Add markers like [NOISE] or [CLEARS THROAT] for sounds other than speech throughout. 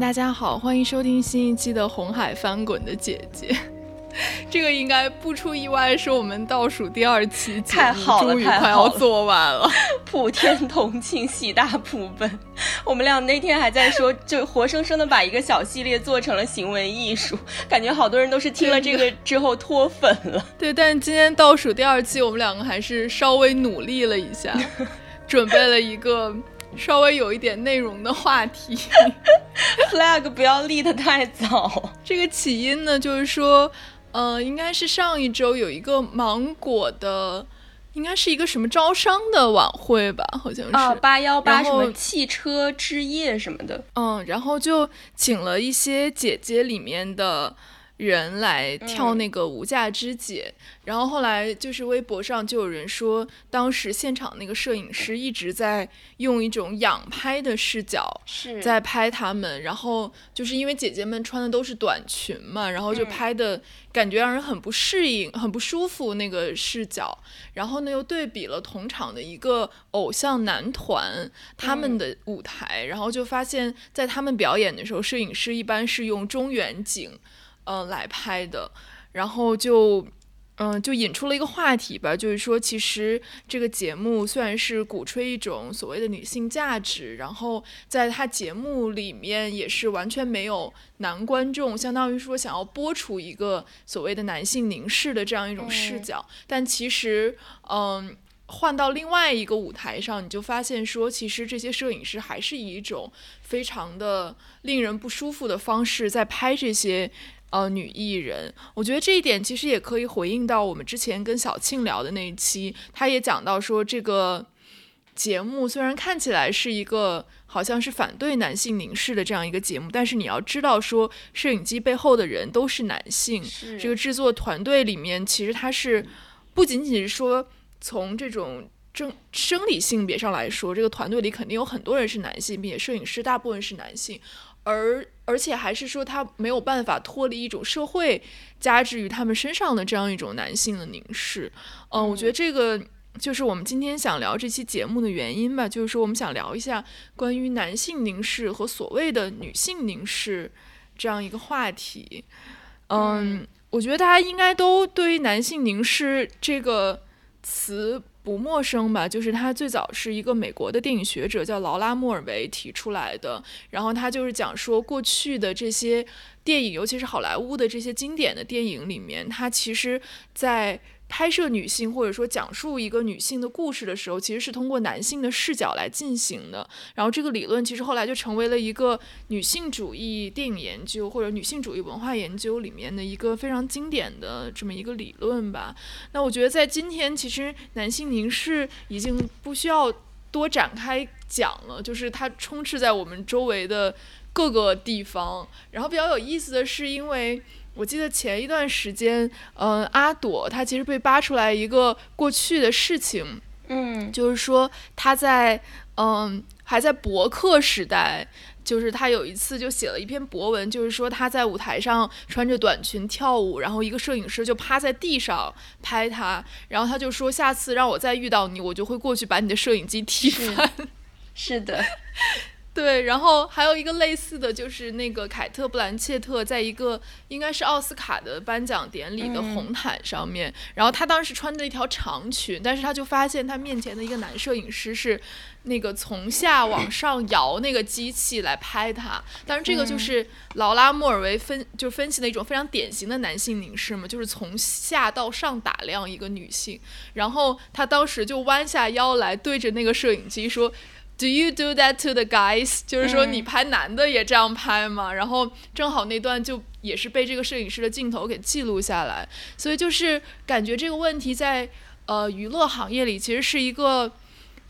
大家好，欢迎收听新一期的《红海翻滚的姐姐》。[LAUGHS] 这个应该不出意外，是我们倒数第二期，太好了，终于快要做完了。[LAUGHS] 普天同庆，喜大普奔。我们俩那天还在说，就活生生的把一个小系列做成了行为艺术，感觉好多人都是听了这个之后脱粉了。对，但今天倒数第二期，我们两个还是稍微努力了一下，[LAUGHS] 准备了一个。稍微有一点内容的话题，flag 不要立得太早。这个起因呢，就是说，呃，应该是上一周有一个芒果的，应该是一个什么招商的晚会吧，好像是啊，八幺八什么汽车之夜什么的。嗯，然后就请了一些姐姐里面的。人来跳那个无价之姐，然后后来就是微博上就有人说，当时现场那个摄影师一直在用一种仰拍的视角在拍他们，然后就是因为姐姐们穿的都是短裙嘛，然后就拍的感觉让人很不适应、很不舒服那个视角，然后呢又对比了同场的一个偶像男团他们的舞台，然后就发现，在他们表演的时候，摄影师一般是用中远景。嗯，来拍的，然后就，嗯，就引出了一个话题吧，就是说，其实这个节目虽然是鼓吹一种所谓的女性价值，然后在它节目里面也是完全没有男观众，相当于说想要播出一个所谓的男性凝视的这样一种视角，但其实，嗯，换到另外一个舞台上，你就发现说，其实这些摄影师还是以一种非常的令人不舒服的方式在拍这些。呃，女艺人，我觉得这一点其实也可以回应到我们之前跟小庆聊的那一期，他也讲到说，这个节目虽然看起来是一个好像是反对男性凝视的这样一个节目，但是你要知道说，摄影机背后的人都是男性，这个制作团队里面其实他是不仅仅是说从这种正生理性别上来说，这个团队里肯定有很多人是男性，并且摄影师大部分是男性。而而且还是说他没有办法脱离一种社会加之于他们身上的这样一种男性的凝视，嗯，我觉得这个就是我们今天想聊这期节目的原因吧，就是说我们想聊一下关于男性凝视和所谓的女性凝视这样一个话题，嗯，我觉得大家应该都对于男性凝视这个词。不陌生吧？就是他最早是一个美国的电影学者，叫劳拉·莫尔维提出来的。然后他就是讲说，过去的这些电影，尤其是好莱坞的这些经典的电影里面，他其实，在拍摄女性或者说讲述一个女性的故事的时候，其实是通过男性的视角来进行的。然后这个理论其实后来就成为了一个女性主义电影研究或者女性主义文化研究里面的一个非常经典的这么一个理论吧。那我觉得在今天，其实男性凝视已经不需要多展开讲了，就是它充斥在我们周围的各个地方。然后比较有意思的是，因为。我记得前一段时间，嗯，阿朵她其实被扒出来一个过去的事情，嗯，就是说她在嗯还在博客时代，就是她有一次就写了一篇博文，就是说她在舞台上穿着短裙跳舞，然后一个摄影师就趴在地上拍她，然后她就说下次让我再遇到你，我就会过去把你的摄影机踢翻。是的。对，然后还有一个类似的就是那个凯特·布兰切特在一个应该是奥斯卡的颁奖典礼的红毯上面，然后她当时穿着一条长裙，但是她就发现她面前的一个男摄影师是那个从下往上摇那个机器来拍她，当然这个就是劳拉·莫尔维分就分析的一种非常典型的男性凝视嘛，就是从下到上打量一个女性，然后她当时就弯下腰来对着那个摄影机说。Do you do that to the guys？就是说你拍男的也这样拍吗？然后正好那段就也是被这个摄影师的镜头给记录下来，所以就是感觉这个问题在呃娱乐行业里其实是一个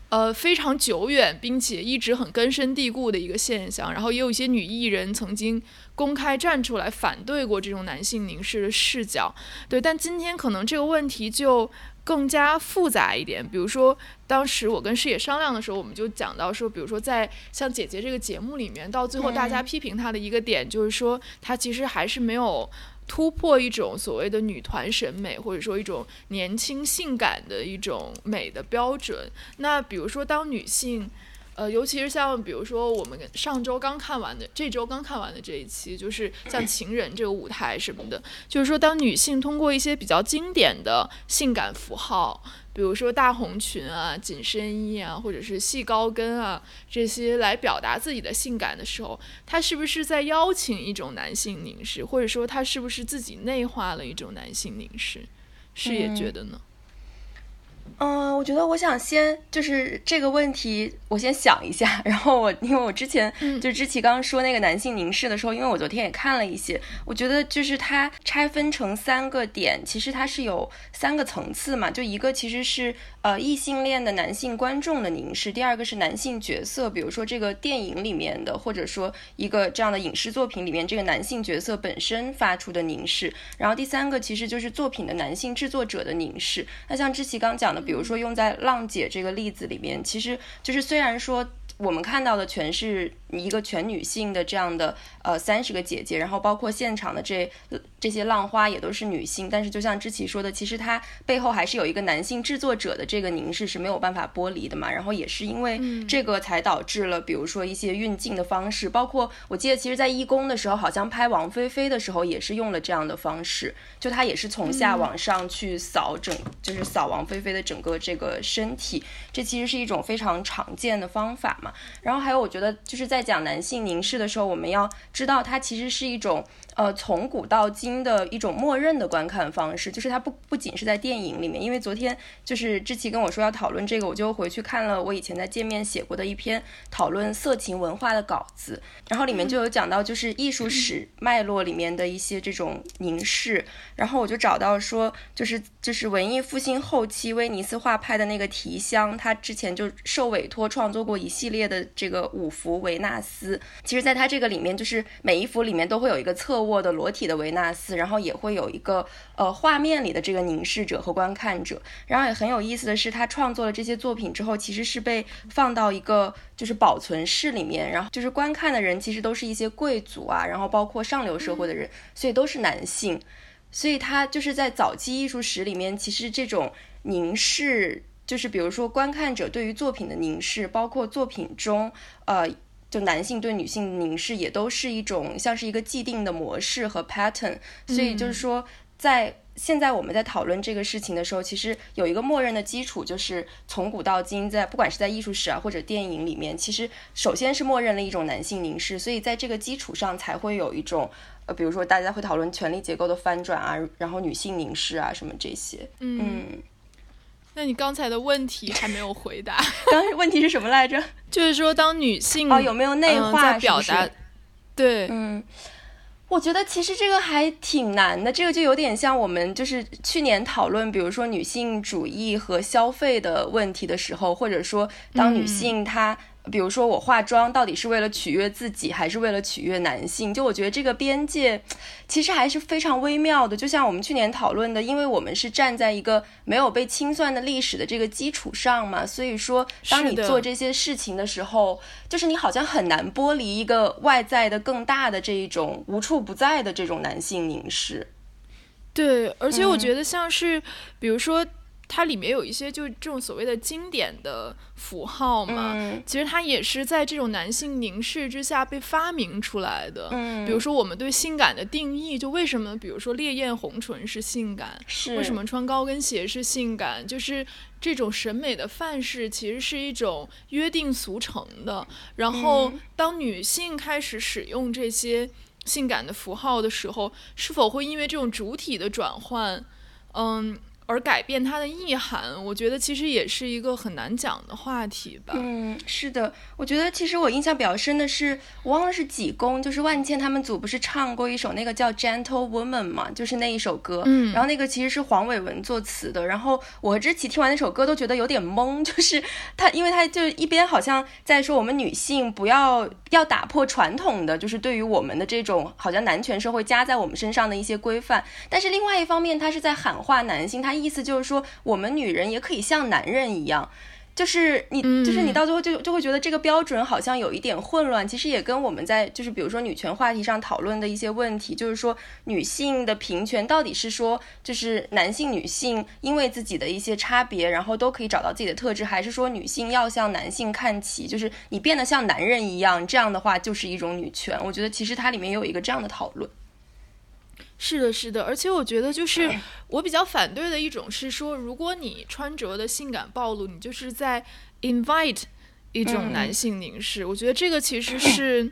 呃非常久远，并且一直很根深蒂固的一个现象。然后也有一些女艺人曾经公开站出来反对过这种男性凝视的视角。对，但今天可能这个问题就。更加复杂一点，比如说，当时我跟师姐商量的时候，我们就讲到说，比如说在像姐姐这个节目里面，到最后大家批评她的一个点，就是说她其实还是没有突破一种所谓的女团审美，或者说一种年轻性感的一种美的标准。那比如说，当女性。呃，尤其是像比如说我们上周刚看完的，这周刚看完的这一期，就是像情人这个舞台什么的，就是说当女性通过一些比较经典的性感符号，比如说大红裙啊、紧身衣啊，或者是细高跟啊这些来表达自己的性感的时候，她是不是在邀请一种男性凝视，或者说她是不是自己内化了一种男性凝视？是也觉得呢？嗯，我觉得我想先就是这个问题，我先想一下。然后我因为我之前就之前刚刚说那个男性凝视的时候，因为我昨天也看了一些，我觉得就是它拆分成三个点，其实它是有三个层次嘛。就一个其实是呃异性恋的男性观众的凝视，第二个是男性角色，比如说这个电影里面的，或者说一个这样的影视作品里面这个男性角色本身发出的凝视，然后第三个其实就是作品的男性制作者的凝视。那像志奇刚讲的。比如说用在浪姐这个例子里面，其实就是虽然说。我们看到的全是一个全女性的这样的呃三十个姐姐，然后包括现场的这这些浪花也都是女性，但是就像之琪说的，其实它背后还是有一个男性制作者的这个凝视是没有办法剥离的嘛。然后也是因为这个才导致了，比如说一些运镜的方式，包括我记得其实在义工的时候，好像拍王菲菲的时候也是用了这样的方式，就他也是从下往上去扫整，就是扫王菲菲的整个这个身体，这其实是一种非常常见的方法嘛。然后还有，我觉得就是在讲男性凝视的时候，我们要知道它其实是一种。呃，从古到今的一种默认的观看方式，就是它不不仅是在电影里面。因为昨天就是志奇跟我说要讨论这个，我就回去看了我以前在界面写过的一篇讨论色情文化的稿子，然后里面就有讲到就是艺术史脉络里面的一些这种凝视，然后我就找到说，就是就是文艺复兴后期威尼斯画派的那个提香，他之前就受委托创作过一系列的这个五幅维纳斯，其实在他这个里面，就是每一幅里面都会有一个侧卧。卧的裸体的维纳斯，然后也会有一个呃画面里的这个凝视者和观看者，然后也很有意思的是，他创作了这些作品之后，其实是被放到一个就是保存室里面，然后就是观看的人其实都是一些贵族啊，然后包括上流社会的人，所以都是男性，所以他就是在早期艺术史里面，其实这种凝视，就是比如说观看者对于作品的凝视，包括作品中呃。就男性对女性凝视也都是一种像是一个既定的模式和 pattern，所以就是说，在现在我们在讨论这个事情的时候，其实有一个默认的基础，就是从古到今，在不管是在艺术史啊或者电影里面，其实首先是默认了一种男性凝视，所以在这个基础上才会有一种呃，比如说大家会讨论权力结构的翻转啊，然后女性凝视啊什么这些，嗯。那你刚才的问题还没有回答，[LAUGHS] 刚问题是什么来着？就是说，当女性哦有没有内化表达？对，嗯，我觉得其实这个还挺难的，这个就有点像我们就是去年讨论，比如说女性主义和消费的问题的时候，或者说当女性她。比如说，我化妆到底是为了取悦自己，还是为了取悦男性？就我觉得这个边界其实还是非常微妙的。就像我们去年讨论的，因为我们是站在一个没有被清算的历史的这个基础上嘛，所以说，当你做这些事情的时候，就是你好像很难剥离一个外在的更大的这一种无处不在的这种男性凝视。对，而且我觉得像是，比如说。它里面有一些就这种所谓的经典的符号嘛，其实它也是在这种男性凝视之下被发明出来的。嗯，比如说我们对性感的定义，就为什么比如说烈焰红唇是性感，为什么穿高跟鞋是性感，就是这种审美的范式其实是一种约定俗成的。然后当女性开始使用这些性感的符号的时候，是否会因为这种主体的转换，嗯？而改变它的意涵，我觉得其实也是一个很难讲的话题吧。嗯，是的，我觉得其实我印象比较深的是，我忘了是几公，就是万茜他们组不是唱过一首那个叫《Gentle Woman》嘛，就是那一首歌。嗯，然后那个其实是黄伟文作词的，然后我和知琪听完那首歌都觉得有点懵，就是他，因为他就一边好像在说我们女性不要要打破传统的，就是对于我们的这种好像男权社会加在我们身上的一些规范，但是另外一方面他是在喊话男性，他。意思就是说，我们女人也可以像男人一样，就是你，就是你到最后就就会觉得这个标准好像有一点混乱。其实也跟我们在就是比如说女权话题上讨论的一些问题，就是说女性的平权到底是说就是男性女性因为自己的一些差别，然后都可以找到自己的特质，还是说女性要向男性看齐，就是你变得像男人一样，这样的话就是一种女权。我觉得其实它里面有一个这样的讨论。是的，是的，而且我觉得就是我比较反对的一种是说，如果你穿着的性感暴露，你就是在 invite 一种男性凝视。我觉得这个其实 [CLEARS THROAT] 是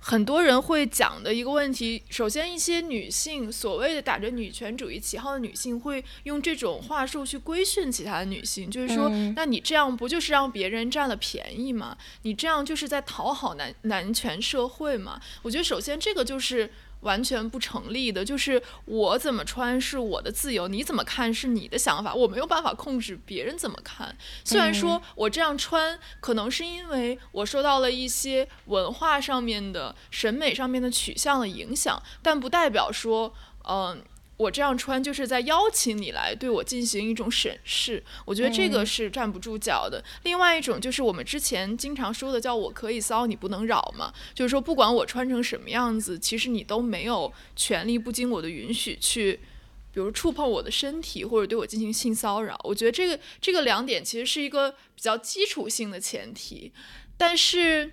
很多人会讲的一个问题。首先，一些女性所谓的打着女权主义旗号的女性，会用这种话术去规训其他的女性，就是说，那你这样不就是让别人占了便宜吗？你这样就是在讨好男男权社会吗？我觉得首先这个就是。完全不成立的，就是我怎么穿是我的自由，你怎么看是你的想法，我没有办法控制别人怎么看。虽然说我这样穿，可能是因为我受到了一些文化上面的审美上面的取向的影响，但不代表说，嗯。我这样穿就是在邀请你来对我进行一种审视，我觉得这个是站不住脚的。另外一种就是我们之前经常说的，叫我可以骚，你不能扰嘛，就是说不管我穿成什么样子，其实你都没有权利不经我的允许去，比如触碰我的身体或者对我进行性骚扰。我觉得这个这个两点其实是一个比较基础性的前提，但是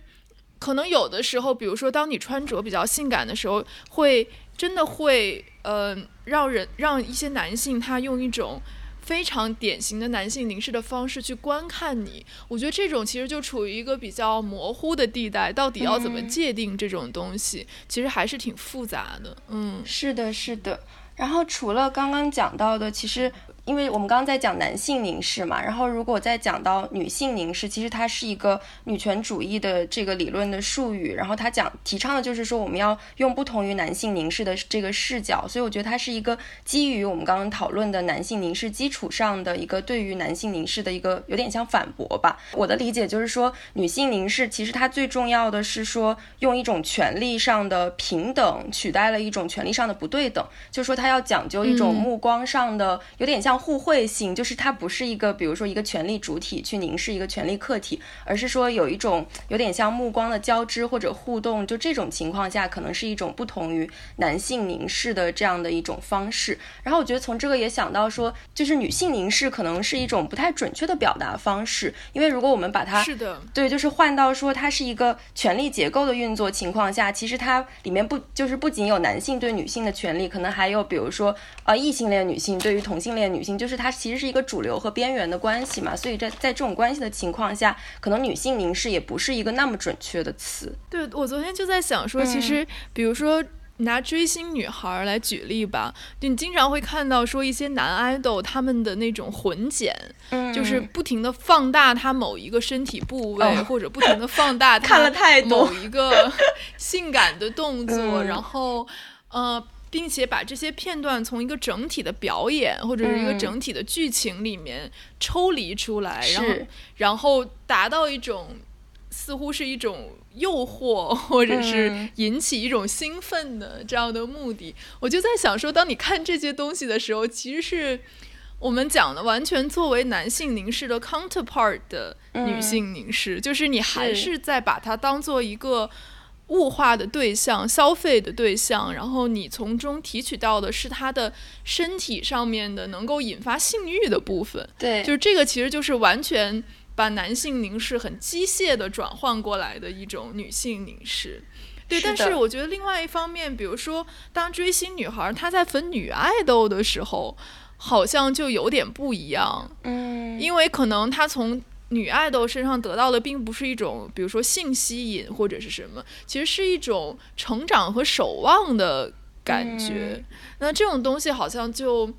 可能有的时候，比如说当你穿着比较性感的时候，会真的会。呃，让人让一些男性他用一种非常典型的男性凝视的方式去观看你，我觉得这种其实就处于一个比较模糊的地带，到底要怎么界定这种东西，其实还是挺复杂的。嗯，是的，是的。然后除了刚刚讲到的，其实。因为我们刚刚在讲男性凝视嘛，然后如果再讲到女性凝视，其实它是一个女权主义的这个理论的术语，然后它讲提倡的就是说我们要用不同于男性凝视的这个视角，所以我觉得它是一个基于我们刚刚讨论的男性凝视基础上的一个对于男性凝视的一个有点像反驳吧。我的理解就是说，女性凝视其实它最重要的是说用一种权利上的平等取代了一种权利上的不对等，就是说它要讲究一种目光上的有点像。互惠性就是它不是一个，比如说一个权力主体去凝视一个权力客体，而是说有一种有点像目光的交织或者互动，就这种情况下可能是一种不同于男性凝视的这样的一种方式。然后我觉得从这个也想到说，就是女性凝视可能是一种不太准确的表达方式，因为如果我们把它是的对，就是换到说它是一个权力结构的运作情况下，其实它里面不就是不仅有男性对女性的权利，可能还有比如说呃异性恋女性对于同性恋女。就是它其实是一个主流和边缘的关系嘛，所以在在这种关系的情况下，可能女性凝视也不是一个那么准确的词。对我昨天就在想说，其实比如说拿追星女孩来举例吧，就你经常会看到说一些男爱豆他们的那种混剪，就是不停的放大他某一个身体部位，或者不停的放大 [LAUGHS] 他某一个 [LAUGHS] 性感的动作，然后呃。并且把这些片段从一个整体的表演或者是一个整体的剧情里面抽离出来，然后然后达到一种似乎是一种诱惑或者是引起一种兴奋的这样的目的。我就在想说，当你看这些东西的时候，其实是我们讲的完全作为男性凝视的 counterpart 的女性凝视，就是你还是在把它当做一个。物化的对象、消费的对象，然后你从中提取到的是他的身体上面的能够引发性欲的部分。对，就是这个，其实就是完全把男性凝视很机械的转换过来的一种女性凝视。对，但是我觉得另外一方面，比如说当追星女孩她在粉女爱豆的时候，好像就有点不一样。嗯，因为可能她从女爱豆身上得到的并不是一种，比如说性吸引或者是什么，其实是一种成长和守望的感觉。那这种东西好像就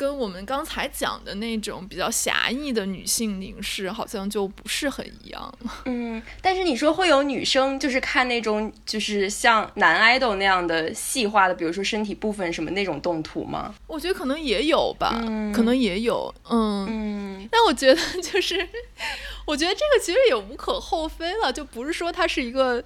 跟我们刚才讲的那种比较狭义的女性凝视，好像就不是很一样。嗯，但是你说会有女生就是看那种就是像男 idol 那样的细化的，比如说身体部分什么那种动图吗？我觉得可能也有吧，可能也有。嗯嗯，但我觉得就是，[LAUGHS] 我觉得这个其实也无可厚非了，就不是说它是一个。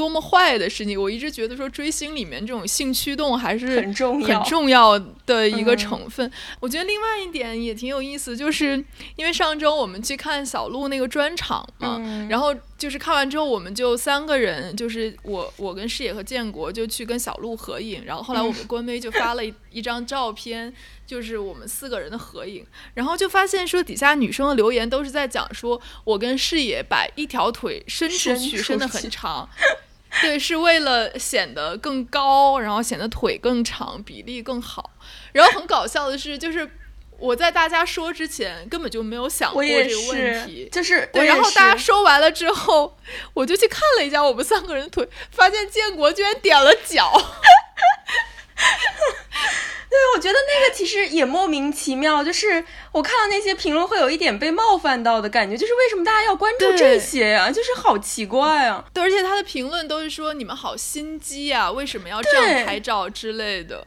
多么坏的事情！我一直觉得说追星里面这种性驱动还是很重要、很重要的一个成分。我觉得另外一点也挺有意思，就是因为上周我们去看小鹿那个专场嘛，然后就是看完之后，我们就三个人，就是我、我跟视野和建国就去跟小鹿合影，然后后来我们官微就发了一 [LAUGHS] 一张照片，就是我们四个人的合影，然后就发现说底下女生的留言都是在讲说我跟视野把一条腿伸出去，伸得很 [LAUGHS] 长。[LAUGHS] 对，是为了显得更高，然后显得腿更长，比例更好。然后很搞笑的是，就是我在大家说之前根本就没有想过这个问题，就是对。然后大家说完了之后，我就去看了一下我们三个人的腿，发现建国居然点了脚。[LAUGHS] 对，我觉得那个其实也莫名其妙，就是我看到那些评论会有一点被冒犯到的感觉，就是为什么大家要关注这些呀？就是好奇怪啊！对，而且他的评论都是说你们好心机啊，为什么要这样拍照之类的，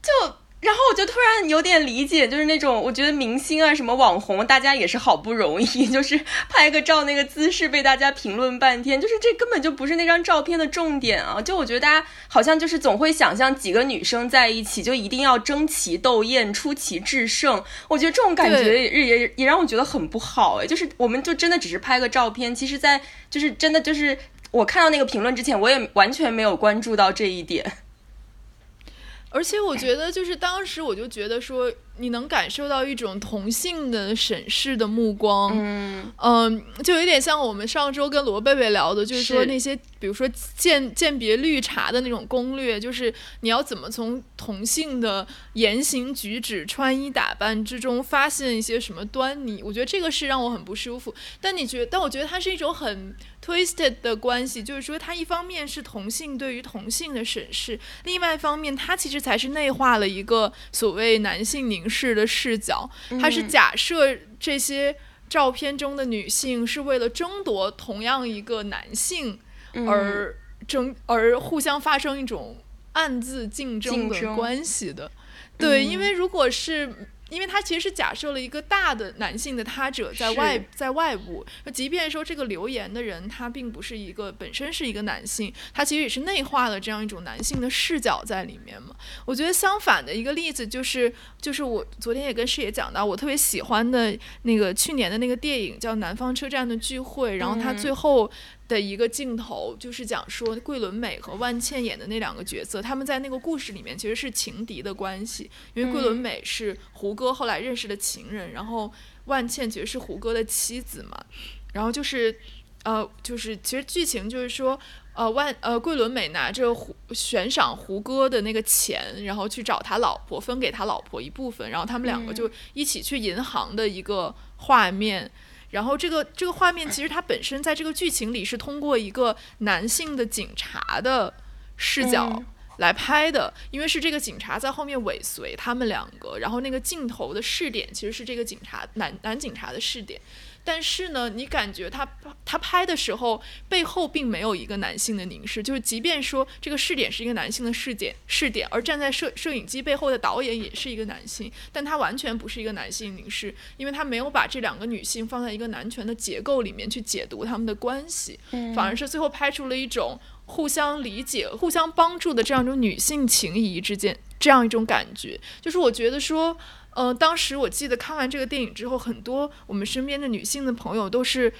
就。然后我就突然有点理解，就是那种我觉得明星啊什么网红，大家也是好不容易，就是拍个照那个姿势被大家评论半天，就是这根本就不是那张照片的重点啊！就我觉得大家好像就是总会想象几个女生在一起就一定要争奇斗艳、出奇制胜，我觉得这种感觉也也也让我觉得很不好哎！就是我们就真的只是拍个照片，其实，在就是真的就是我看到那个评论之前，我也完全没有关注到这一点。而且我觉得，就是当时我就觉得说。你能感受到一种同性的审视的目光，嗯，就有点像我们上周跟罗贝贝聊的，就是说那些，比如说鉴鉴别绿茶的那种攻略，就是你要怎么从同性的言行举止、穿衣打扮之中发现一些什么端倪。我觉得这个是让我很不舒服。但你觉，但我觉得它是一种很 twisted 的关系，就是说它一方面是同性对于同性的审视，另外一方面它其实才是内化了一个所谓男性凝。视的视角，它是假设这些照片中的女性是为了争夺同样一个男性而争，而互相发生一种暗自竞争的关系的。对，因为如果是。因为它其实是假设了一个大的男性的他者在外在外部，那即便说这个留言的人他并不是一个本身是一个男性，他其实也是内化了这样一种男性的视角在里面嘛。我觉得相反的一个例子就是就是我昨天也跟师爷讲到，我特别喜欢的那个去年的那个电影叫《南方车站的聚会》，然后他最后。的一个镜头就是讲说桂纶镁和万茜演的那两个角色，他们在那个故事里面其实是情敌的关系，因为桂纶镁是胡歌后来认识的情人，然后万茜其实是胡歌的妻子嘛，然后就是呃就是其实剧情就是说呃万呃桂纶镁拿着胡悬赏胡歌的那个钱，然后去找他老婆分给他老婆一部分，然后他们两个就一起去银行的一个画面。然后这个这个画面其实它本身在这个剧情里是通过一个男性的警察的视角来拍的，因为是这个警察在后面尾随他们两个，然后那个镜头的视点其实是这个警察男男警察的视点。但是呢，你感觉他他拍的时候背后并没有一个男性的凝视，就是即便说这个视点是一个男性的视点视点，而站在摄摄影机背后的导演也是一个男性，但他完全不是一个男性凝视，因为他没有把这两个女性放在一个男权的结构里面去解读他们的关系，反而是最后拍出了一种互相理解、互相帮助的这样一种女性情谊之间这样一种感觉，就是我觉得说。呃，当时我记得看完这个电影之后，很多我们身边的女性的朋友都是，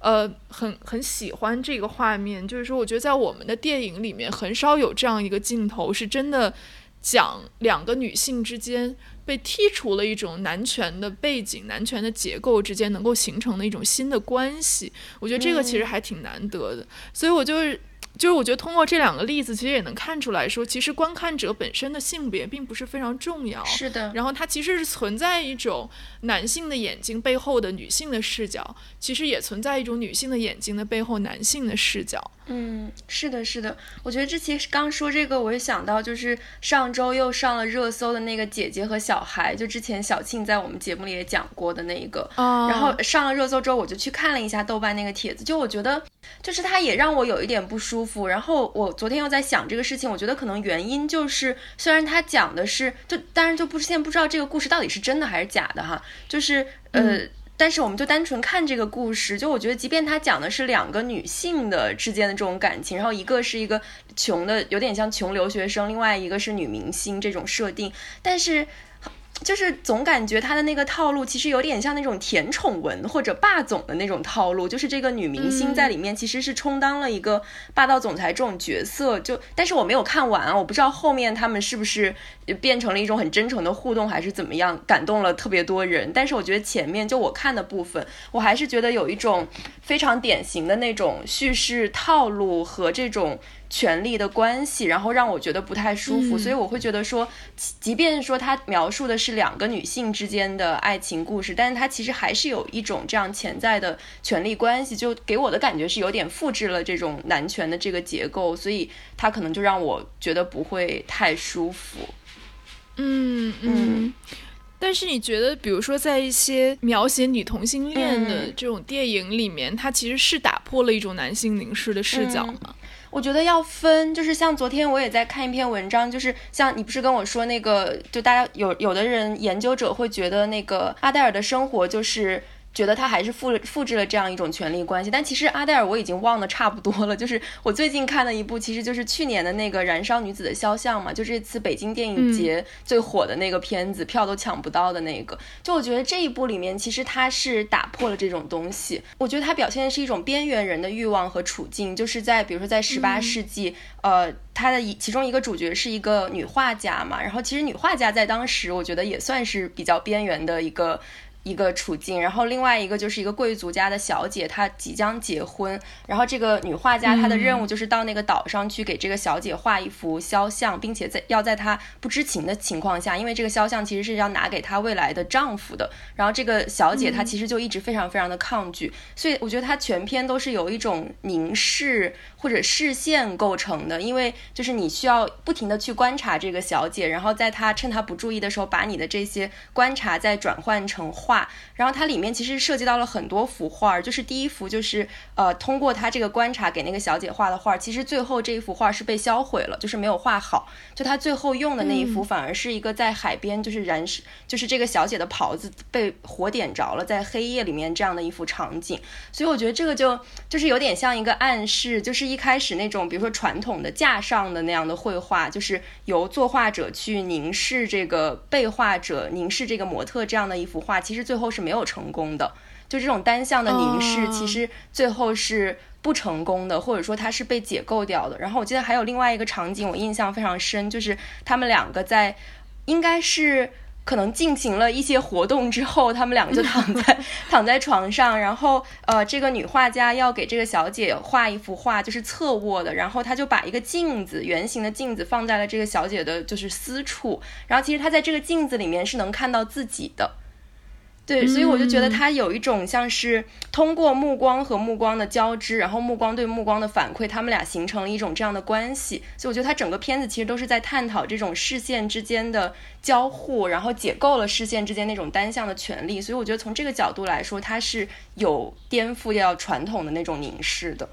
呃，很很喜欢这个画面。就是说，我觉得在我们的电影里面，很少有这样一个镜头，是真的讲两个女性之间被剔除了一种男权的背景、男权的结构之间能够形成的一种新的关系。我觉得这个其实还挺难得的。所以我就是。就是我觉得通过这两个例子，其实也能看出来说，其实观看者本身的性别并不是非常重要。是的。然后它其实是存在一种男性的眼睛背后的女性的视角，其实也存在一种女性的眼睛的背后男性的视角。嗯，是的，是的。我觉得这其实刚说这个，我也想到就是上周又上了热搜的那个姐姐和小孩，就之前小庆在我们节目里也讲过的那一个。然后上了热搜之后，我就去看了一下豆瓣那个帖子，就我觉得就是它也让我有一点不舒服。然后我昨天又在想这个事情，我觉得可能原因就是，虽然他讲的是，就当然就不现在不知道这个故事到底是真的还是假的哈，就是呃。但是我们就单纯看这个故事，就我觉得，即便他讲的是两个女性的之间的这种感情，然后一个是一个穷的，有点像穷留学生，另外一个是女明星这种设定，但是。就是总感觉他的那个套路其实有点像那种甜宠文或者霸总的那种套路，就是这个女明星在里面其实是充当了一个霸道总裁这种角色。就但是我没有看完，我不知道后面他们是不是变成了一种很真诚的互动，还是怎么样，感动了特别多人。但是我觉得前面就我看的部分，我还是觉得有一种非常典型的那种叙事套路和这种。权力的关系，然后让我觉得不太舒服，所以我会觉得说，即便说他描述的是两个女性之间的爱情故事，但是他其实还是有一种这样潜在的权力关系，就给我的感觉是有点复制了这种男权的这个结构，所以他可能就让我觉得不会太舒服。嗯嗯，但是你觉得，比如说在一些描写女同性恋的这种电影里面，它其实是打破了一种男性凝视的视角吗？我觉得要分，就是像昨天我也在看一篇文章，就是像你不是跟我说那个，就大家有有的人研究者会觉得那个阿黛尔的生活就是。觉得他还是复复制了这样一种权力关系，但其实阿黛尔我已经忘得差不多了。[LAUGHS] 就是我最近看的一部，其实就是去年的那个《燃烧女子的肖像》嘛，就这次北京电影节最火的那个片子，票都抢不到的那个。就我觉得这一部里面，其实它是打破了这种东西。我觉得它表现的是一种边缘人的欲望和处境，就是在比如说在十八世纪，呃，它的一其中一个主角是一个女画家嘛，然后其实女画家在当时，我觉得也算是比较边缘的一个。一个处境，然后另外一个就是一个贵族家的小姐，她即将结婚，然后这个女画家她的任务就是到那个岛上去给这个小姐画一幅肖像，并且在要在她不知情的情况下，因为这个肖像其实是要拿给她未来的丈夫的，然后这个小姐她其实就一直非常非常的抗拒，所以我觉得她全篇都是由一种凝视或者视线构成的，因为就是你需要不停的去观察这个小姐，然后在她趁她不注意的时候，把你的这些观察再转换成。画，然后它里面其实涉及到了很多幅画，就是第一幅就是呃，通过他这个观察给那个小姐画的画，其实最后这一幅画是被销毁了，就是没有画好。就他最后用的那一幅，反而是一个在海边，就是燃，就是这个小姐的袍子被火点着了，在黑夜里面这样的一幅场景。所以我觉得这个就就是有点像一个暗示，就是一开始那种比如说传统的架上的那样的绘画，就是由作画者去凝视这个被画者，凝视这个模特这样的一幅画，其实。最后是没有成功的，就这种单向的凝视，其实最后是不成功的，或者说它是被解构掉的。然后我记得还有另外一个场景，我印象非常深，就是他们两个在，应该是可能进行了一些活动之后，他们两个就躺在 [LAUGHS] 躺在床上，然后呃，这个女画家要给这个小姐画一幅画，就是侧卧的，然后她就把一个镜子，圆形的镜子放在了这个小姐的就是私处，然后其实她在这个镜子里面是能看到自己的。对，所以我就觉得他有一种像是通过目光和目光的交织，然后目光对目光的反馈，他们俩形成了一种这样的关系。所以我觉得他整个片子其实都是在探讨这种视线之间的交互，然后解构了视线之间那种单向的权利。所以我觉得从这个角度来说，它是有颠覆掉传统的那种凝视的。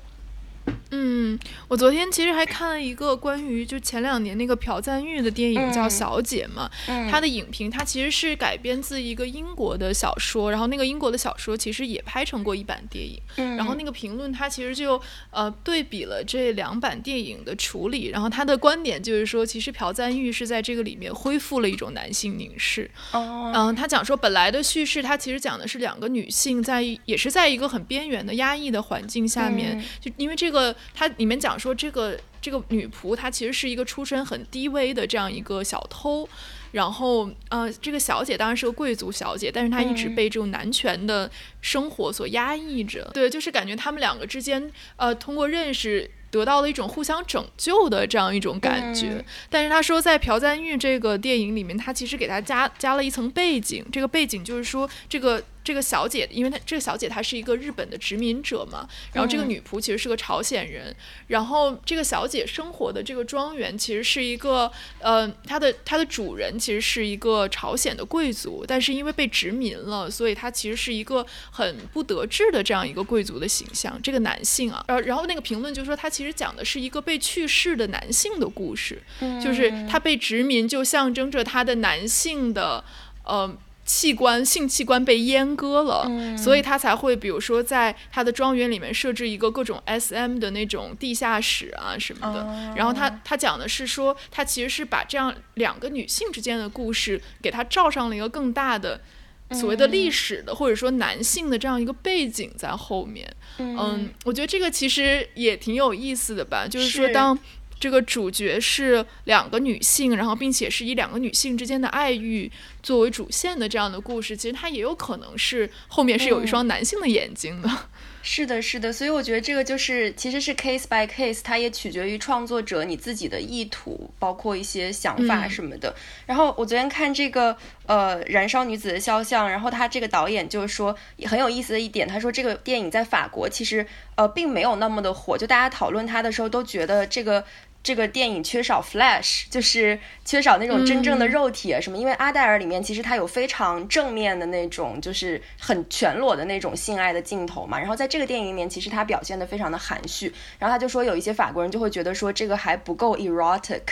嗯，我昨天其实还看了一个关于就前两年那个朴赞玉的电影叫《小姐》嘛，他的影评，它其实是改编自一个英国的小说，然后那个英国的小说其实也拍成过一版电影，然后那个评论他其实就呃对比了这两版电影的处理，然后他的观点就是说，其实朴赞玉是在这个里面恢复了一种男性凝视，嗯，他讲说本来的叙事，他其实讲的是两个女性在也是在一个很边缘的压抑的环境下面，就因为这个。个，它里面讲说，这个这个女仆她其实是一个出身很低微的这样一个小偷，然后呃，这个小姐当然是个贵族小姐，但是她一直被这种男权的生活所压抑着。对，就是感觉他们两个之间，呃，通过认识得到了一种互相拯救的这样一种感觉。但是他说，在朴赞玉这个电影里面，他其实给他加加了一层背景，这个背景就是说这个。这个小姐，因为她这个小姐她是一个日本的殖民者嘛，然后这个女仆其实是个朝鲜人，然后这个小姐生活的这个庄园其实是一个，呃，她的她的主人其实是一个朝鲜的贵族，但是因为被殖民了，所以她其实是一个很不得志的这样一个贵族的形象。这个男性啊，然后然后那个评论就说他其实讲的是一个被去世的男性的故事，就是他被殖民就象征着他的男性的，呃。器官性器官被阉割了，所以他才会比如说在他的庄园里面设置一个各种 SM 的那种地下室啊什么的。然后他他讲的是说，他其实是把这样两个女性之间的故事给他罩上了一个更大的所谓的历史的或者说男性的这样一个背景在后面。嗯，我觉得这个其实也挺有意思的吧，就是说当。这个主角是两个女性，然后并且是以两个女性之间的爱欲作为主线的这样的故事，其实它也有可能是后面是有一双男性的眼睛的。[LAUGHS] 是的，是的，所以我觉得这个就是其实是 case by case，它也取决于创作者你自己的意图，包括一些想法什么的。然后我昨天看这个呃《燃烧女子的肖像》，然后他这个导演就是说很有意思的一点，他说这个电影在法国其实呃并没有那么的火，就大家讨论它的时候都觉得这个。这个电影缺少 flash，就是缺少那种真正的肉体啊什么。因为阿黛尔里面其实它有非常正面的那种，就是很全裸的那种性爱的镜头嘛。然后在这个电影里面，其实他表现的非常的含蓄。然后他就说有一些法国人就会觉得说这个还不够 erotic。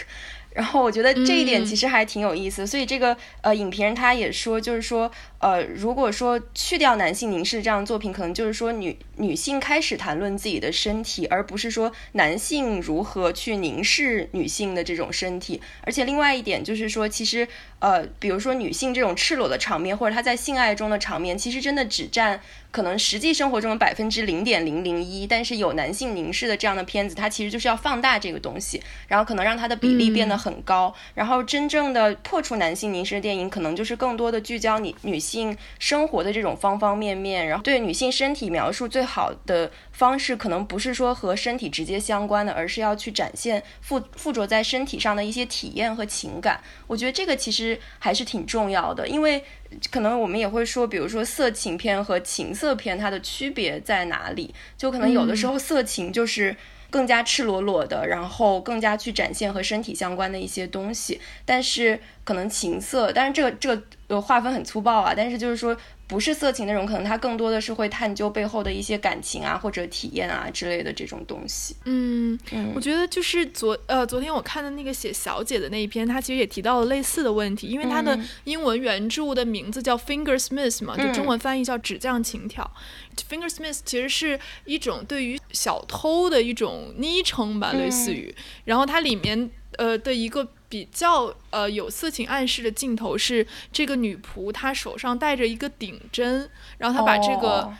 然后我觉得这一点其实还挺有意思，所以这个呃影评人他也说，就是说呃如果说去掉男性凝视这样的作品，可能就是说女女性开始谈论自己的身体，而不是说男性如何去凝视女性的这种身体。而且另外一点就是说，其实呃比如说女性这种赤裸的场面，或者她在性爱中的场面，其实真的只占。可能实际生活中的百分之零点零零一，但是有男性凝视的这样的片子，它其实就是要放大这个东西，然后可能让它的比例变得很高。然后真正的破除男性凝视的电影，可能就是更多的聚焦你女性生活的这种方方面面，然后对女性身体描述最好的方式，可能不是说和身体直接相关的，而是要去展现附附着在身体上的一些体验和情感。我觉得这个其实还是挺重要的，因为。可能我们也会说，比如说色情片和情色片，它的区别在哪里？就可能有的时候色情就是更加赤裸裸的，然后更加去展现和身体相关的一些东西，但是可能情色，但是这个这个呃划分很粗暴啊，但是就是说。不是色情那种，可能它更多的是会探究背后的一些感情啊，或者体验啊之类的这种东西。嗯，我觉得就是昨呃昨天我看的那个写小姐的那一篇，它其实也提到了类似的问题，因为它的英文原著的名字叫 Fingersmith 嘛，就中文翻译叫纸匠情调。Fingersmith 其实是一种对于小偷的一种昵称吧，类似于。然后它里面呃的一个。比较呃有色情暗示的镜头是这个女仆，她手上戴着一个顶针，然后她把这个。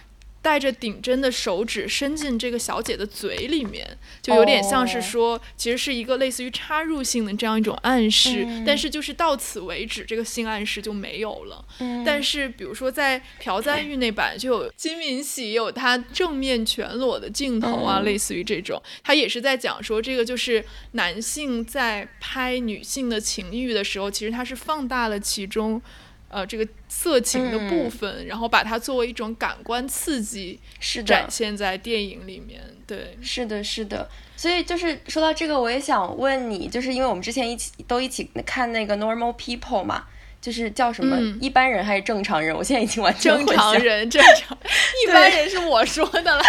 带着顶针的手指伸进这个小姐的嘴里面，就有点像是说，其实是一个类似于插入性的这样一种暗示。但是就是到此为止，这个性暗示就没有了。但是比如说在朴赞玉那版，就有金敏喜有他正面全裸的镜头啊，类似于这种，他也是在讲说，这个就是男性在拍女性的情欲的时候，其实他是放大了其中。呃，这个色情的部分，然后把它作为一种感官刺激，是展现在电影里面。对，是的，是的。所以就是说到这个，我也想问你，就是因为我们之前一起都一起看那个《Normal People》嘛。就是叫什么一般人还是正常人？[LAUGHS] 我现在已经完全正常人，正常 [LAUGHS] 一般人是我说的了，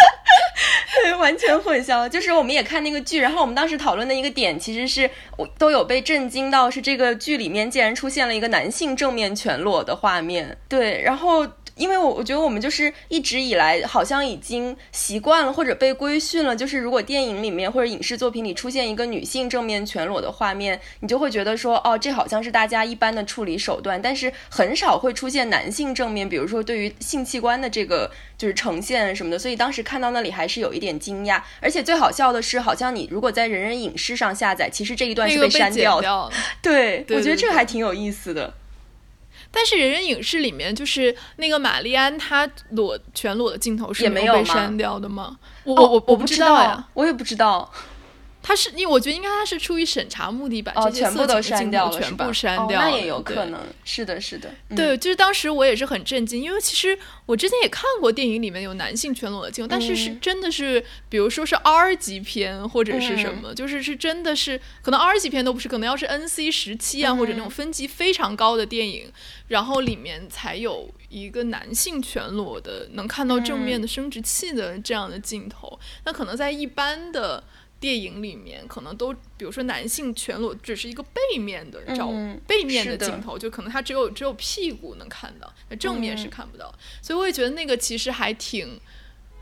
[LAUGHS] 完全混淆。就是我们也看那个剧，然后我们当时讨论的一个点，其实是我都有被震惊到，是这个剧里面竟然出现了一个男性正面全裸的画面。对，然后。因为我我觉得我们就是一直以来好像已经习惯了或者被规训了，就是如果电影里面或者影视作品里出现一个女性正面全裸的画面，你就会觉得说，哦，这好像是大家一般的处理手段，但是很少会出现男性正面，比如说对于性器官的这个就是呈现什么的，所以当时看到那里还是有一点惊讶。而且最好笑的是，好像你如果在人人影视上下载，其实这一段是被删掉的。对，我觉得这个还挺有意思的。[LAUGHS] 但是人人影视里面，就是那个玛丽安她裸全裸的镜头是没有被删掉的吗？我我我我不知道呀，我也不知道。他是因为我觉得应该他是出于审查目的把这些全部都删掉了，全部删掉，那也有可能是的，是的。对，就是当时我也是很震惊，因为其实我之前也看过电影里面有男性全裸的镜头，但是是真的是，比如说是 R 级片或者是什么，就是是真的是可能 R 级片都不是，可能要是 NC 十七啊或者那种分级非常高的电影，然后里面才有一个男性全裸的，能看到正面的生殖器的这样的镜头。那可能在一般的。电影里面可能都，比如说男性全裸，只是一个背面的照，背面的镜头，就可能他只有只有屁股能看到，那正面是看不到。所以我也觉得那个其实还挺，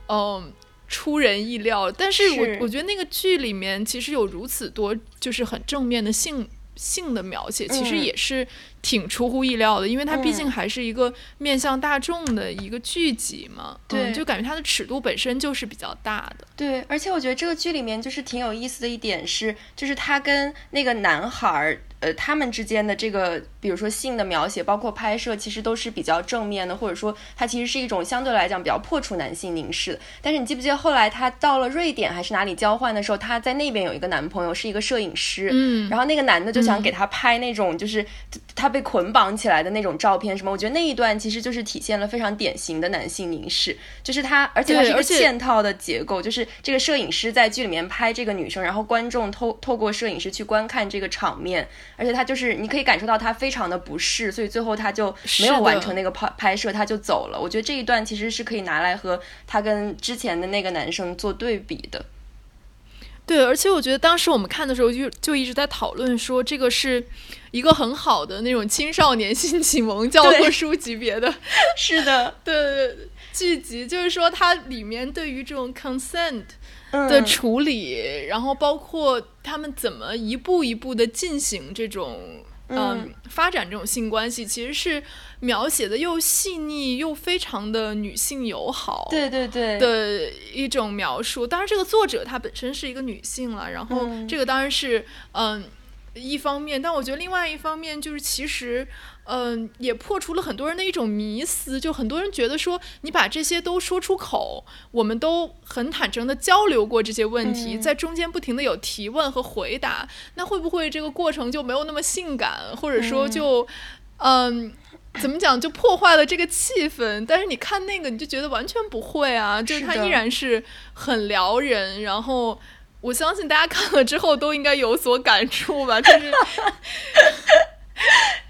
嗯，出人意料。但是我我觉得那个剧里面其实有如此多就是很正面的性性的描写，其实也是。挺出乎意料的，因为它毕竟还是一个面向大众的一个剧集嘛，对，就感觉它的尺度本身就是比较大的。对，而且我觉得这个剧里面就是挺有意思的一点是，就是他跟那个男孩儿，呃，他们之间的这个，比如说性的描写，包括拍摄，其实都是比较正面的，或者说它其实是一种相对来讲比较破除男性凝视。但是你记不记得后来他到了瑞典还是哪里交换的时候，他在那边有一个男朋友是一个摄影师，嗯，然后那个男的就想给他拍那种就是他。被捆绑起来的那种照片，什么？我觉得那一段其实就是体现了非常典型的男性凝视，就是他，而且它是一个嵌套的结构，就是这个摄影师在剧里面拍这个女生，然后观众透透过摄影师去观看这个场面，而且他就是你可以感受到他非常的不适，所以最后他就没有完成那个拍拍摄，他就走了。我觉得这一段其实是可以拿来和他跟之前的那个男生做对比的。对，而且我觉得当时我们看的时候就就一直在讨论说这个是。一个很好的那种青少年性启蒙教科书级别的，[LAUGHS] 是的，对对对剧集，就是说它里面对于这种 consent 的处理，然后包括他们怎么一步一步的进行这种嗯发展这种性关系，其实是描写的又细腻又非常的女性友好，对对对的一种描述。当然，这个作者她本身是一个女性了，然后这个当然是嗯。一方面，但我觉得另外一方面就是，其实，嗯，也破除了很多人的一种迷思。就很多人觉得说，你把这些都说出口，我们都很坦诚的交流过这些问题，在中间不停的有提问和回答，那会不会这个过程就没有那么性感，或者说就，嗯，怎么讲，就破坏了这个气氛？但是你看那个，你就觉得完全不会啊，就是他依然是很撩人，然后。我相信大家看了之后都应该有所感触吧，就是，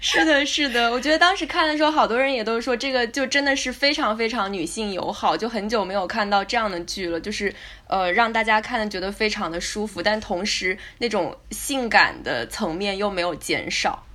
[LAUGHS] 是的，是的。我觉得当时看的时候，好多人也都说这个就真的是非常非常女性友好，就很久没有看到这样的剧了，就是呃让大家看的觉得非常的舒服，但同时那种性感的层面又没有减少。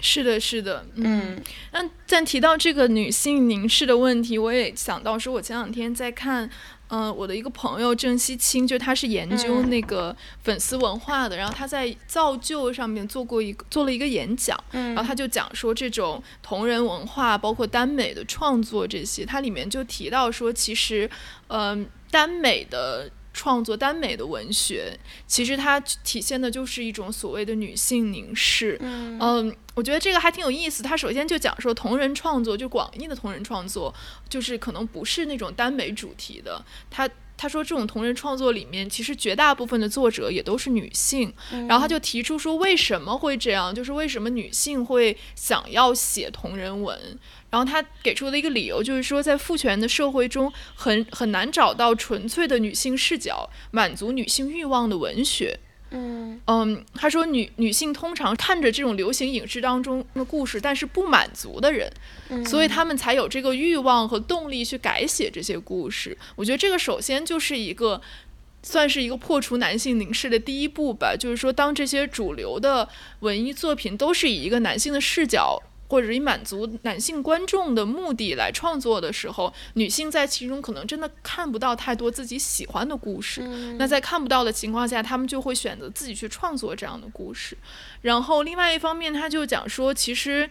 是的，是的，嗯。那但提到这个女性凝视的问题，我也想到说，我前两天在看。嗯，我的一个朋友郑西青，就他是研究那个粉丝文化的，然后他在造就上面做过一个做了一个演讲，然后他就讲说这种同人文化，包括耽美的创作这些，它里面就提到说，其实，嗯，耽美的。创作耽美的文学，其实它体现的就是一种所谓的女性凝视。嗯，我觉得这个还挺有意思。它首先就讲说，同人创作就广义的同人创作，就是可能不是那种耽美主题的。他他说，这种同人创作里面，其实绝大部分的作者也都是女性。然后他就提出说，为什么会这样？就是为什么女性会想要写同人文？然后他给出的一个理由就是说，在父权的社会中，很很难找到纯粹的女性视角满足女性欲望的文学。嗯嗯，他说女女性通常看着这种流行影视当中的故事，但是不满足的人，所以他们才有这个欲望和动力去改写这些故事。我觉得这个首先就是一个算是一个破除男性凝视的第一步吧。就是说，当这些主流的文艺作品都是以一个男性的视角。或者以满足男性观众的目的来创作的时候，女性在其中可能真的看不到太多自己喜欢的故事。那在看不到的情况下，他们就会选择自己去创作这样的故事。然后另外一方面，他就讲说，其实，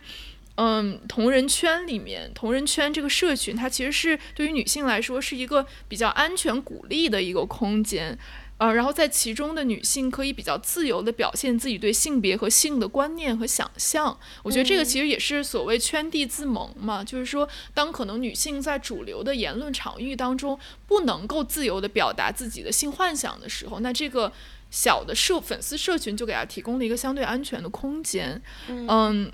嗯，同人圈里面，同人圈这个社群，它其实是对于女性来说是一个比较安全、鼓励的一个空间。呃，然后在其中的女性可以比较自由地表现自己对性别和性的观念和想象。我觉得这个其实也是所谓圈地自萌嘛，就是说，当可能女性在主流的言论场域当中不能够自由地表达自己的性幻想的时候，那这个小的社粉丝社群就给她提供了一个相对安全的空间，嗯。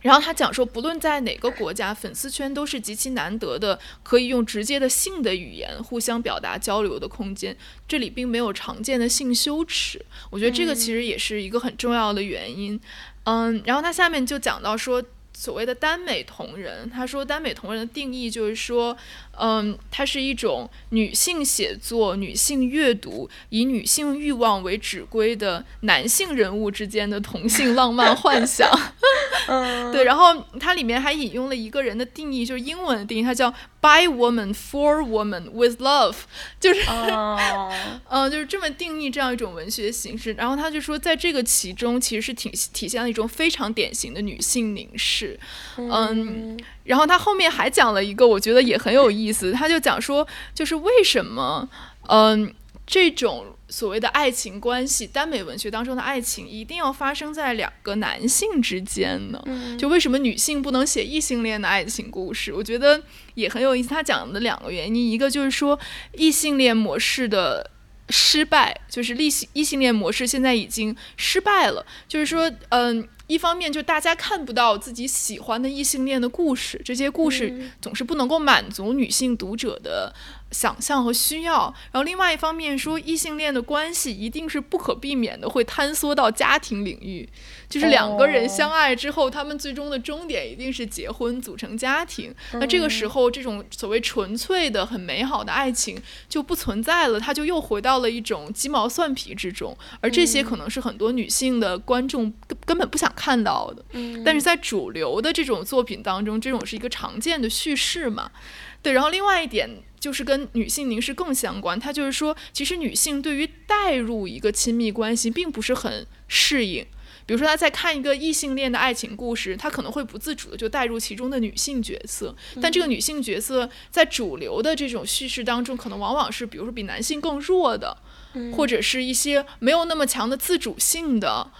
然后他讲说，不论在哪个国家，粉丝圈都是极其难得的，可以用直接的性的语言互相表达交流的空间。这里并没有常见的性羞耻，我觉得这个其实也是一个很重要的原因。嗯，然后他下面就讲到说。所谓的耽美同人，他说耽美同人的定义就是说，嗯，它是一种女性写作、女性阅读，以女性欲望为指归的男性人物之间的同性浪漫幻想。[LAUGHS] 嗯，对。然后它里面还引用了一个人的定义，就是英文的定义，它叫 by woman for woman with love，就是，嗯，[LAUGHS] 就是这么定义这样一种文学形式。然后他就说，在这个其中，其实是挺体现了一种非常典型的女性凝视。嗯，然后他后面还讲了一个，我觉得也很有意思。他就讲说，就是为什么，嗯，这种所谓的爱情关系，耽美文学当中的爱情，一定要发生在两个男性之间呢？就为什么女性不能写异性恋的爱情故事？我觉得也很有意思。他讲的两个原因，一个就是说异性恋模式的失败，就是异性异性恋模式现在已经失败了。就是说，嗯。一方面，就大家看不到自己喜欢的异性恋的故事，这些故事总是不能够满足女性读者的。想象和需要，然后另外一方面说，异性恋的关系一定是不可避免的会坍缩到家庭领域，就是两个人相爱之后，他们最终的终点一定是结婚组成家庭。那这个时候，这种所谓纯粹的、很美好的爱情就不存在了，它就又回到了一种鸡毛蒜皮之中。而这些可能是很多女性的观众根根本不想看到的。但是在主流的这种作品当中，这种是一个常见的叙事嘛？对，然后另外一点。就是跟女性凝视更相关，它就是说，其实女性对于带入一个亲密关系并不是很适应。比如说，她在看一个异性恋的爱情故事，她可能会不自主的就带入其中的女性角色，但这个女性角色在主流的这种叙事当中，可能往往是比如说比男性更弱的，或者是一些没有那么强的自主性的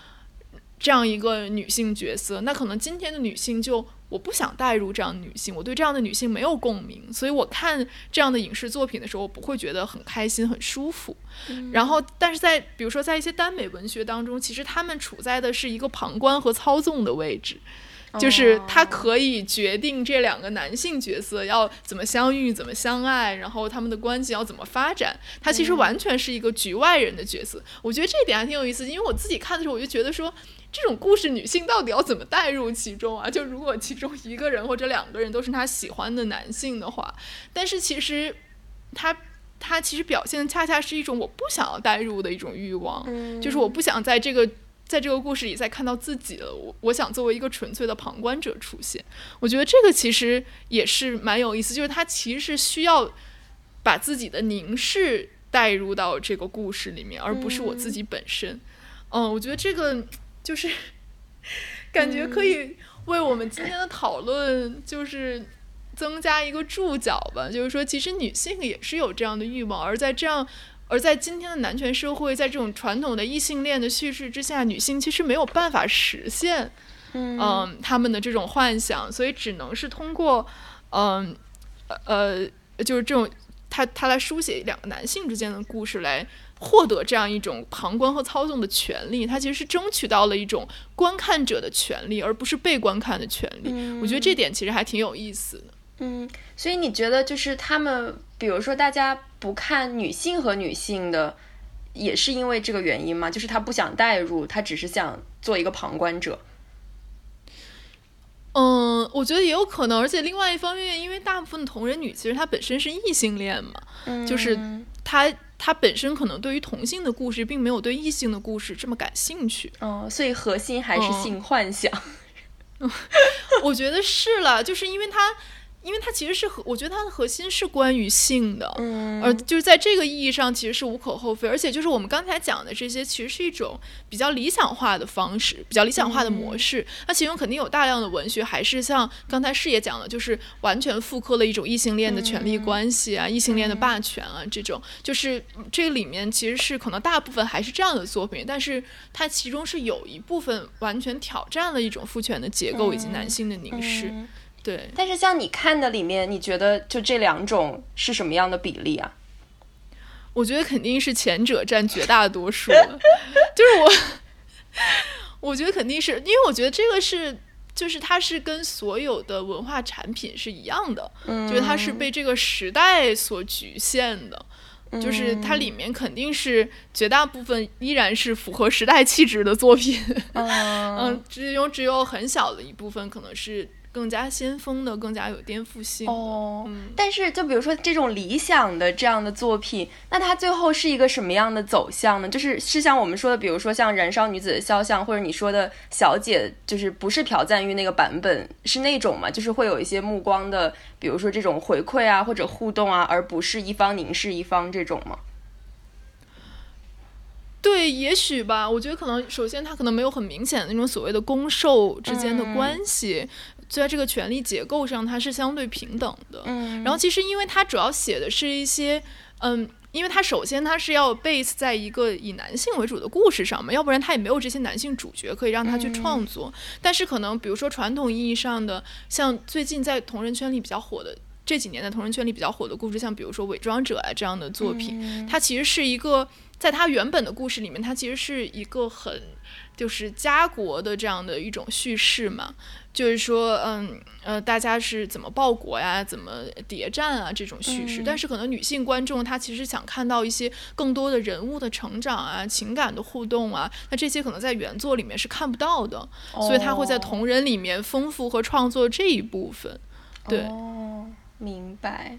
这样一个女性角色。那可能今天的女性就。我不想带入这样的女性，我对这样的女性没有共鸣，所以我看这样的影视作品的时候，我不会觉得很开心、很舒服。然后，但是在比如说在一些耽美文学当中，其实他们处在的是一个旁观和操纵的位置，就是他可以决定这两个男性角色要怎么相遇、怎么相爱，然后他们的关系要怎么发展。他其实完全是一个局外人的角色。我觉得这一点还挺有意思，因为我自己看的时候，我就觉得说。这种故事，女性到底要怎么带入其中啊？就如果其中一个人或者两个人都是她喜欢的男性的话，但是其实，他他其实表现的恰恰是一种我不想要带入的一种欲望，就是我不想在这个在这个故事里再看到自己了，我我想作为一个纯粹的旁观者出现。我觉得这个其实也是蛮有意思，就是他其实是需要把自己的凝视带入到这个故事里面，而不是我自己本身。嗯，我觉得这个。就是 [LAUGHS] 感觉可以为我们今天的讨论就是增加一个注脚吧。就是说，其实女性也是有这样的欲望，而在这样而在今天的男权社会，在这种传统的异性恋的叙事之下，女性其实没有办法实现嗯。他们的这种幻想，所以只能是通过嗯呃就是这种他他来书写两个男性之间的故事来。获得这样一种旁观和操纵的权利，他其实是争取到了一种观看者的权利，而不是被观看的权利。我觉得这点其实还挺有意思的。嗯，所以你觉得就是他们，比如说大家不看女性和女性的，也是因为这个原因吗？就是他不想代入，他只是想做一个旁观者。嗯，我觉得也有可能，而且另外一方面，因为大部分同人女其实她本身是异性恋嘛，就是她。她本身可能对于同性的故事，并没有对异性的故事这么感兴趣。嗯，所以核心还是性幻想。[LAUGHS] 我觉得是了，就是因为他。因为它其实是核，我觉得它的核心是关于性的，嗯，而就是在这个意义上，其实是无可厚非。而且就是我们刚才讲的这些，其实是一种比较理想化的方式，比较理想化的模式。那其中肯定有大量的文学，还是像刚才视野讲的，就是完全复刻了一种异性恋的权利关系啊，异性恋的霸权啊，这种就是这里面其实是可能大部分还是这样的作品，但是它其中是有一部分完全挑战了一种父权的结构以及男性的凝视。对，但是像你看的里面，你觉得就这两种是什么样的比例啊？我觉得肯定是前者占绝大多数，[LAUGHS] 就是我，我觉得肯定是因为我觉得这个是，就是它是跟所有的文化产品是一样的，就是它是被这个时代所局限的。就是它里面肯定是绝大部分依然是符合时代气质的作品，嗯，[LAUGHS] 只有只有很小的一部分可能是。更加先锋的，更加有颠覆性哦。但是，就比如说这种理想的这样的作品，那它最后是一个什么样的走向呢？就是是像我们说的，比如说像《燃烧女子的肖像》，或者你说的小姐，就是不是朴赞玉那个版本，是那种嘛？就是会有一些目光的，比如说这种回馈啊，或者互动啊，而不是一方凝视一方这种吗？对，也许吧。我觉得可能，首先它可能没有很明显的那种所谓的攻受之间的关系。在这个权力结构上，它是相对平等的。嗯，然后其实因为它主要写的是一些，嗯，因为它首先它是要 base 在一个以男性为主的故事上嘛，要不然它也没有这些男性主角可以让他去创作。但是可能比如说传统意义上的，像最近在同人圈里比较火的这几年在同人圈里比较火的故事，像比如说《伪装者》啊这样的作品，它其实是一个在它原本的故事里面，它其实是一个很就是家国的这样的一种叙事嘛。就是说，嗯呃，大家是怎么报国呀，怎么谍战啊这种叙事，但是可能女性观众她其实想看到一些更多的人物的成长啊，情感的互动啊，那这些可能在原作里面是看不到的，所以她会在同人里面丰富和创作这一部分。对，明白。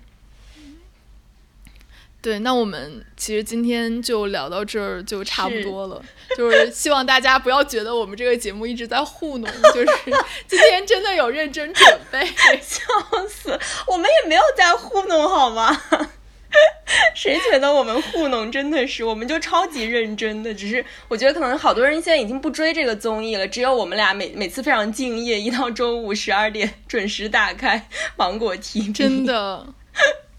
对，那我们其实今天就聊到这儿就差不多了，就是希望大家不要觉得我们这个节目一直在糊弄，就是 [LAUGHS] 今天真的有认真准备，[LAUGHS] 笑死，我们也没有在糊弄好吗？[LAUGHS] 谁觉得我们糊弄？真的是，我们就超级认真的，只是我觉得可能好多人现在已经不追这个综艺了，只有我们俩每每次非常敬业，一到周五十二点准时打开芒果 TV，真的。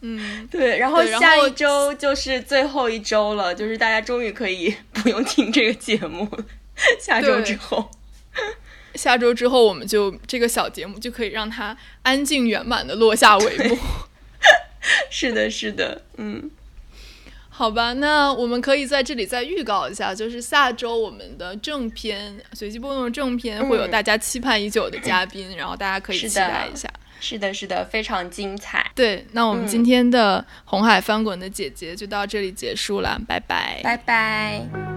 嗯，对，然后下一周就是最后一周了，就是大家终于可以 [LAUGHS] 不用听这个节目了。下周之后，[LAUGHS] 下周之后我们就这个小节目就可以让它安静圆满的落下帷幕。[LAUGHS] 是的，是的，嗯，好吧，那我们可以在这里再预告一下，就是下周我们的正片随机波动正片会有大家期盼已久的嘉宾，然后大家可以期待一下。是的，是的，非常精彩。对，那我们今天的红海翻滚的姐姐就到这里结束了，拜拜，拜拜。